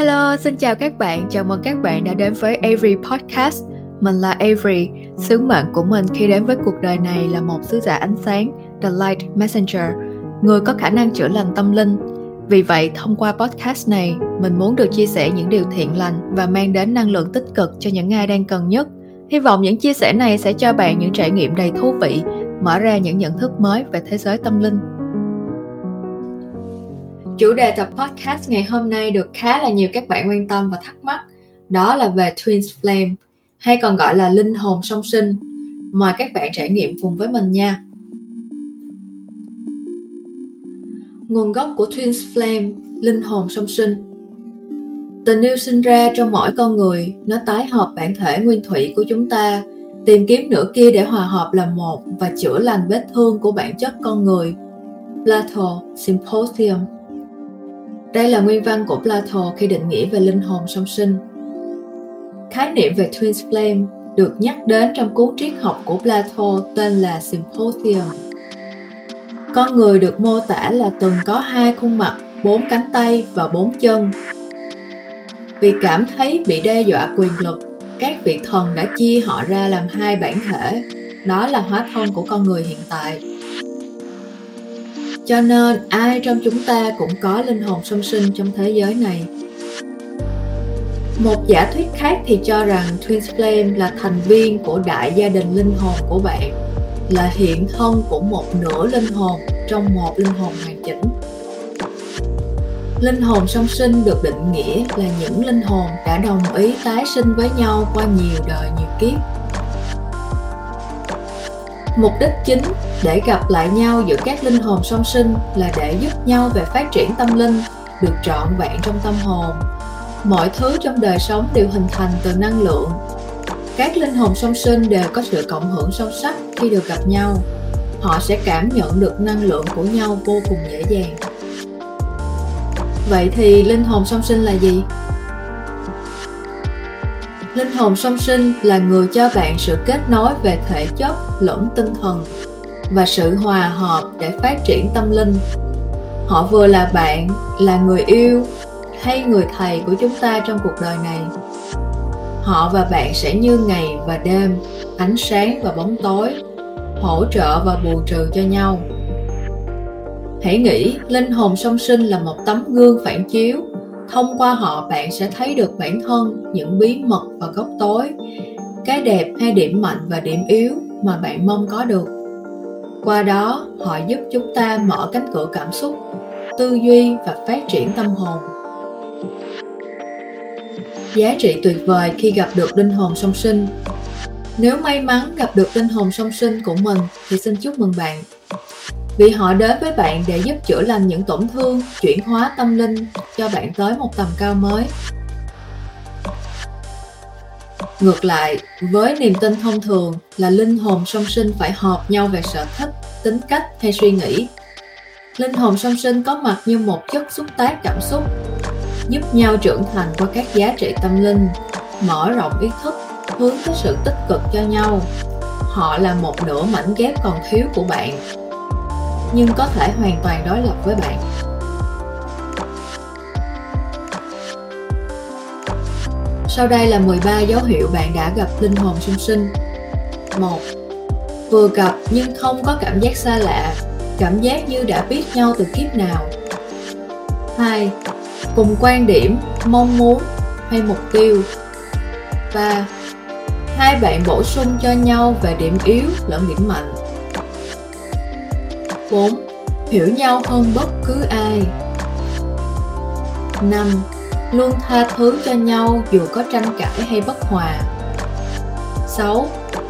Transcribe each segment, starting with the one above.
Hello, xin chào các bạn. Chào mừng các bạn đã đến với Avery Podcast. Mình là Avery. Sứ mệnh của mình khi đến với cuộc đời này là một sứ giả ánh sáng, The Light Messenger, người có khả năng chữa lành tâm linh. Vì vậy, thông qua podcast này, mình muốn được chia sẻ những điều thiện lành và mang đến năng lượng tích cực cho những ai đang cần nhất. Hy vọng những chia sẻ này sẽ cho bạn những trải nghiệm đầy thú vị, mở ra những nhận thức mới về thế giới tâm linh. Chủ đề tập podcast ngày hôm nay được khá là nhiều các bạn quan tâm và thắc mắc, đó là về Twin Flame, hay còn gọi là linh hồn song sinh. Mời các bạn trải nghiệm cùng với mình nha. Nguồn gốc của Twin Flame, linh hồn song sinh Tình yêu sinh ra trong mỗi con người, nó tái hợp bản thể nguyên thủy của chúng ta, tìm kiếm nửa kia để hòa hợp làm một và chữa lành vết thương của bản chất con người. Plato Symposium đây là nguyên văn của Plato khi định nghĩa về linh hồn song sinh. Khái niệm về Twin Flame được nhắc đến trong cuốn triết học của Plato tên là Symposium. Con người được mô tả là từng có hai khuôn mặt, bốn cánh tay và bốn chân. Vì cảm thấy bị đe dọa quyền lực, các vị thần đã chia họ ra làm hai bản thể, đó là hóa thân của con người hiện tại cho nên, ai trong chúng ta cũng có linh hồn song sinh trong thế giới này. Một giả thuyết khác thì cho rằng Twin Flame là thành viên của đại gia đình linh hồn của bạn, là hiện thân của một nửa linh hồn trong một linh hồn hoàn chỉnh. Linh hồn song sinh được định nghĩa là những linh hồn đã đồng ý tái sinh với nhau qua nhiều đời, nhiều kiếp. Mục đích chính để gặp lại nhau giữa các linh hồn song sinh là để giúp nhau về phát triển tâm linh, được trọn vẹn trong tâm hồn. Mọi thứ trong đời sống đều hình thành từ năng lượng. Các linh hồn song sinh đều có sự cộng hưởng sâu sắc khi được gặp nhau. Họ sẽ cảm nhận được năng lượng của nhau vô cùng dễ dàng. Vậy thì linh hồn song sinh là gì? Linh hồn song sinh là người cho bạn sự kết nối về thể chất lẫn tinh thần và sự hòa hợp để phát triển tâm linh. Họ vừa là bạn, là người yêu, hay người thầy của chúng ta trong cuộc đời này. Họ và bạn sẽ như ngày và đêm, ánh sáng và bóng tối, hỗ trợ và bù trừ cho nhau. Hãy nghĩ linh hồn song sinh là một tấm gương phản chiếu. Thông qua họ, bạn sẽ thấy được bản thân, những bí mật và góc tối. Cái đẹp hay điểm mạnh và điểm yếu mà bạn mong có được qua đó, họ giúp chúng ta mở cánh cửa cảm xúc, tư duy và phát triển tâm hồn. Giá trị tuyệt vời khi gặp được linh hồn song sinh. Nếu may mắn gặp được linh hồn song sinh của mình thì xin chúc mừng bạn. Vì họ đến với bạn để giúp chữa lành những tổn thương, chuyển hóa tâm linh cho bạn tới một tầm cao mới ngược lại, với niềm tin thông thường là linh hồn song sinh phải hợp nhau về sở thích, tính cách hay suy nghĩ. Linh hồn song sinh có mặt như một chất xúc tác cảm xúc, giúp nhau trưởng thành qua các giá trị tâm linh, mở rộng ý thức, hướng tới sự tích cực cho nhau. Họ là một nửa mảnh ghép còn thiếu của bạn, nhưng có thể hoàn toàn đối lập với bạn. Sau đây là 13 dấu hiệu bạn đã gặp linh hồn song sinh. 1. Vừa gặp nhưng không có cảm giác xa lạ, cảm giác như đã biết nhau từ kiếp nào. 2. Cùng quan điểm, mong muốn hay mục tiêu. 3. Hai bạn bổ sung cho nhau về điểm yếu lẫn điểm mạnh. 4. Hiểu nhau hơn bất cứ ai 5. Luôn tha thứ cho nhau dù có tranh cãi hay bất hòa 6.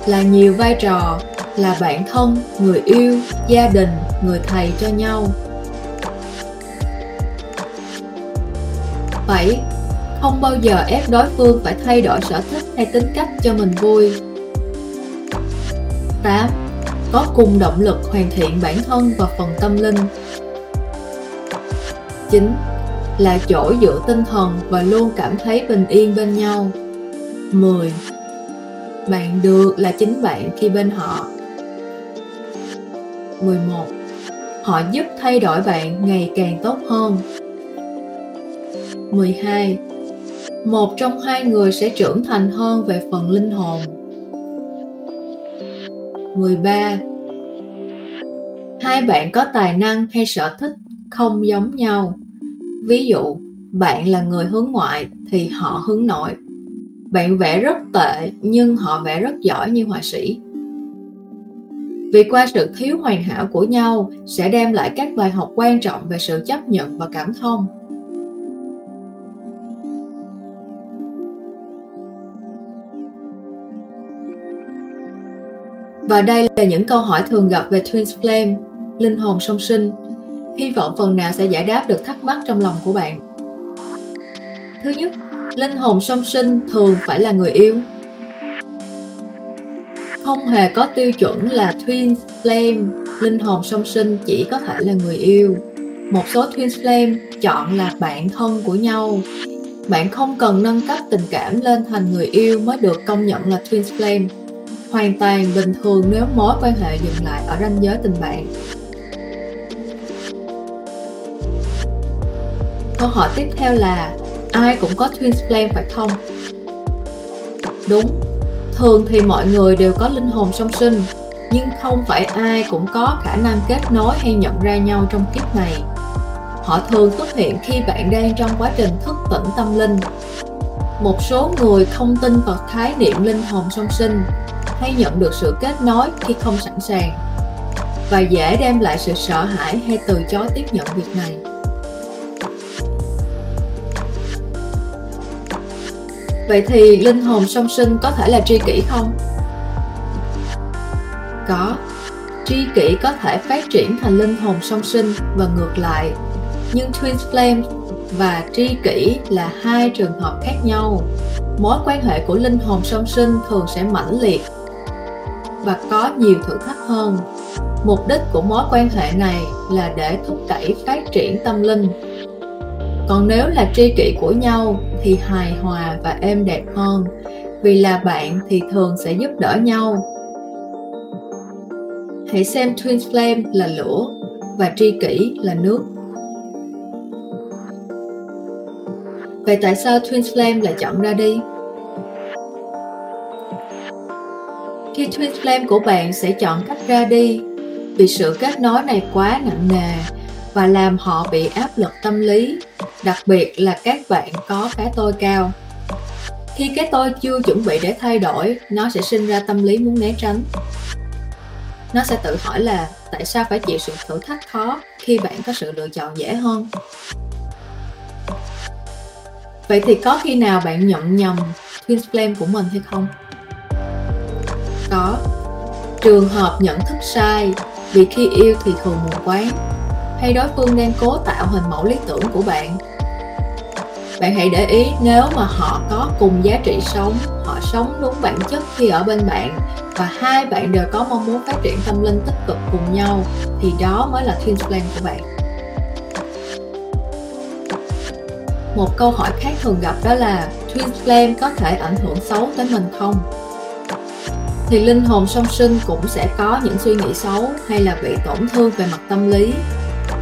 Là nhiều vai trò là bạn thân, người yêu, gia đình, người thầy cho nhau 7. Không bao giờ ép đối phương phải thay đổi sở thích hay tính cách cho mình vui 8 có cùng động lực hoàn thiện bản thân và phần tâm linh 9. Là chỗ dựa tinh thần và luôn cảm thấy bình yên bên nhau 10. Bạn được là chính bạn khi bên họ 11. Họ giúp thay đổi bạn ngày càng tốt hơn 12. một trong hai người sẽ trưởng thành hơn về phần linh hồn 13 hai bạn có tài năng hay sở thích không giống nhau ví dụ bạn là người hướng ngoại thì họ hướng nội. Bạn vẽ rất tệ nhưng họ vẽ rất giỏi như họa sĩ. Vì qua sự thiếu hoàn hảo của nhau sẽ đem lại các bài học quan trọng về sự chấp nhận và cảm thông. Và đây là những câu hỏi thường gặp về Twin Flame, linh hồn song sinh. Hy vọng phần nào sẽ giải đáp được thắc mắc trong lòng của bạn. Thứ nhất, linh hồn song sinh thường phải là người yêu. Không hề có tiêu chuẩn là Twin Flame, linh hồn song sinh chỉ có thể là người yêu. Một số Twin Flame chọn là bạn thân của nhau. Bạn không cần nâng cấp tình cảm lên thành người yêu mới được công nhận là Twin Flame hoàn toàn bình thường nếu mối quan hệ dừng lại ở ranh giới tình bạn câu hỏi tiếp theo là, ai cũng có twin flame phải không? Đúng, thường thì mọi người đều có linh hồn song sinh, nhưng không phải ai cũng có khả năng kết nối hay nhận ra nhau trong kiếp này. Họ thường xuất hiện khi bạn đang trong quá trình thức tỉnh tâm linh. Một số người không tin vào khái niệm linh hồn song sinh, hay nhận được sự kết nối khi không sẵn sàng, và dễ đem lại sự sợ hãi hay từ chối tiếp nhận việc này. Vậy thì linh hồn song sinh có thể là tri kỷ không? Có. Tri kỷ có thể phát triển thành linh hồn song sinh và ngược lại. Nhưng twin flame và tri kỷ là hai trường hợp khác nhau. Mối quan hệ của linh hồn song sinh thường sẽ mãnh liệt và có nhiều thử thách hơn. Mục đích của mối quan hệ này là để thúc đẩy phát triển tâm linh còn nếu là tri kỷ của nhau thì hài hòa và êm đẹp hơn. Vì là bạn thì thường sẽ giúp đỡ nhau. Hãy xem twin flame là lửa và tri kỷ là nước. Vậy tại sao twin flame lại chọn ra đi? Khi Twin Flame của bạn sẽ chọn cách ra đi vì sự kết nối này quá nặng nề và làm họ bị áp lực tâm lý, đặc biệt là các bạn có cái tôi cao. Khi cái tôi chưa chuẩn bị để thay đổi, nó sẽ sinh ra tâm lý muốn né tránh. Nó sẽ tự hỏi là tại sao phải chịu sự thử thách khó khi bạn có sự lựa chọn dễ hơn. Vậy thì có khi nào bạn nhận nhầm Twin Flame của mình hay không? có trường hợp nhận thức sai vì khi yêu thì thường mù quáng hay đối phương đang cố tạo hình mẫu lý tưởng của bạn bạn hãy để ý, nếu mà họ có cùng giá trị sống, họ sống đúng bản chất khi ở bên bạn, và hai bạn đều có mong muốn phát triển tâm linh tích cực cùng nhau, thì đó mới là twin flame của bạn. Một câu hỏi khác thường gặp đó là, twin flame có thể ảnh hưởng xấu tới mình không? Thì linh hồn song sinh cũng sẽ có những suy nghĩ xấu hay là bị tổn thương về mặt tâm lý,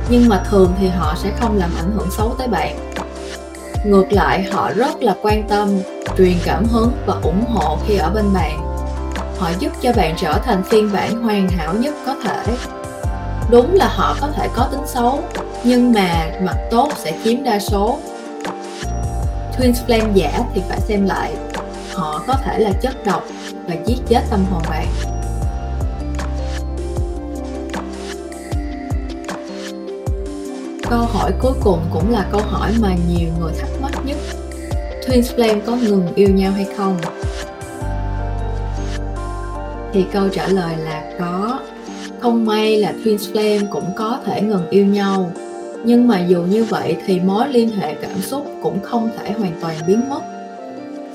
nhưng mà thường thì họ sẽ không làm ảnh hưởng xấu tới bạn ngược lại, họ rất là quan tâm, truyền cảm hứng và ủng hộ khi ở bên bạn. Họ giúp cho bạn trở thành phiên bản hoàn hảo nhất có thể. Đúng là họ có thể có tính xấu, nhưng mà mặt tốt sẽ chiếm đa số. Twin flame giả thì phải xem lại. Họ có thể là chất độc và giết chết tâm hồn bạn. Câu hỏi cuối cùng cũng là câu hỏi mà nhiều người thắc mắc nhất. Twin flame có ngừng yêu nhau hay không? Thì câu trả lời là có. Không may là twin flame cũng có thể ngừng yêu nhau. Nhưng mà dù như vậy thì mối liên hệ cảm xúc cũng không thể hoàn toàn biến mất.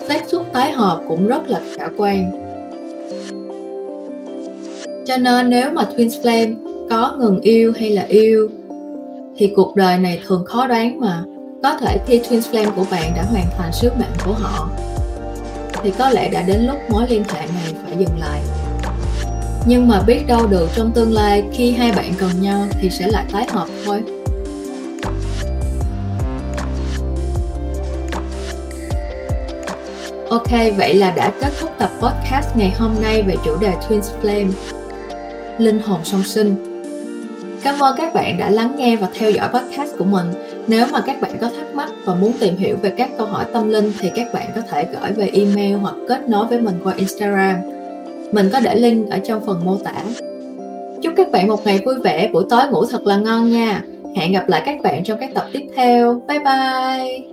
Xác suất tái hợp cũng rất là khả quan. Cho nên nếu mà twin flame có ngừng yêu hay là yêu thì cuộc đời này thường khó đoán mà. Có thể khi twin flame của bạn đã hoàn thành sứ mệnh của họ thì có lẽ đã đến lúc mối liên hệ này phải dừng lại. Nhưng mà biết đâu được trong tương lai khi hai bạn cần nhau thì sẽ lại tái hợp thôi. Ok, vậy là đã kết thúc tập podcast ngày hôm nay về chủ đề Twin Flame. Linh hồn song sinh. Cảm ơn các bạn đã lắng nghe và theo dõi podcast của mình. Nếu mà các bạn có thắc mắc và muốn tìm hiểu về các câu hỏi tâm linh thì các bạn có thể gửi về email hoặc kết nối với mình qua Instagram. Mình có để link ở trong phần mô tả. Chúc các bạn một ngày vui vẻ, buổi tối ngủ thật là ngon nha. Hẹn gặp lại các bạn trong các tập tiếp theo. Bye bye!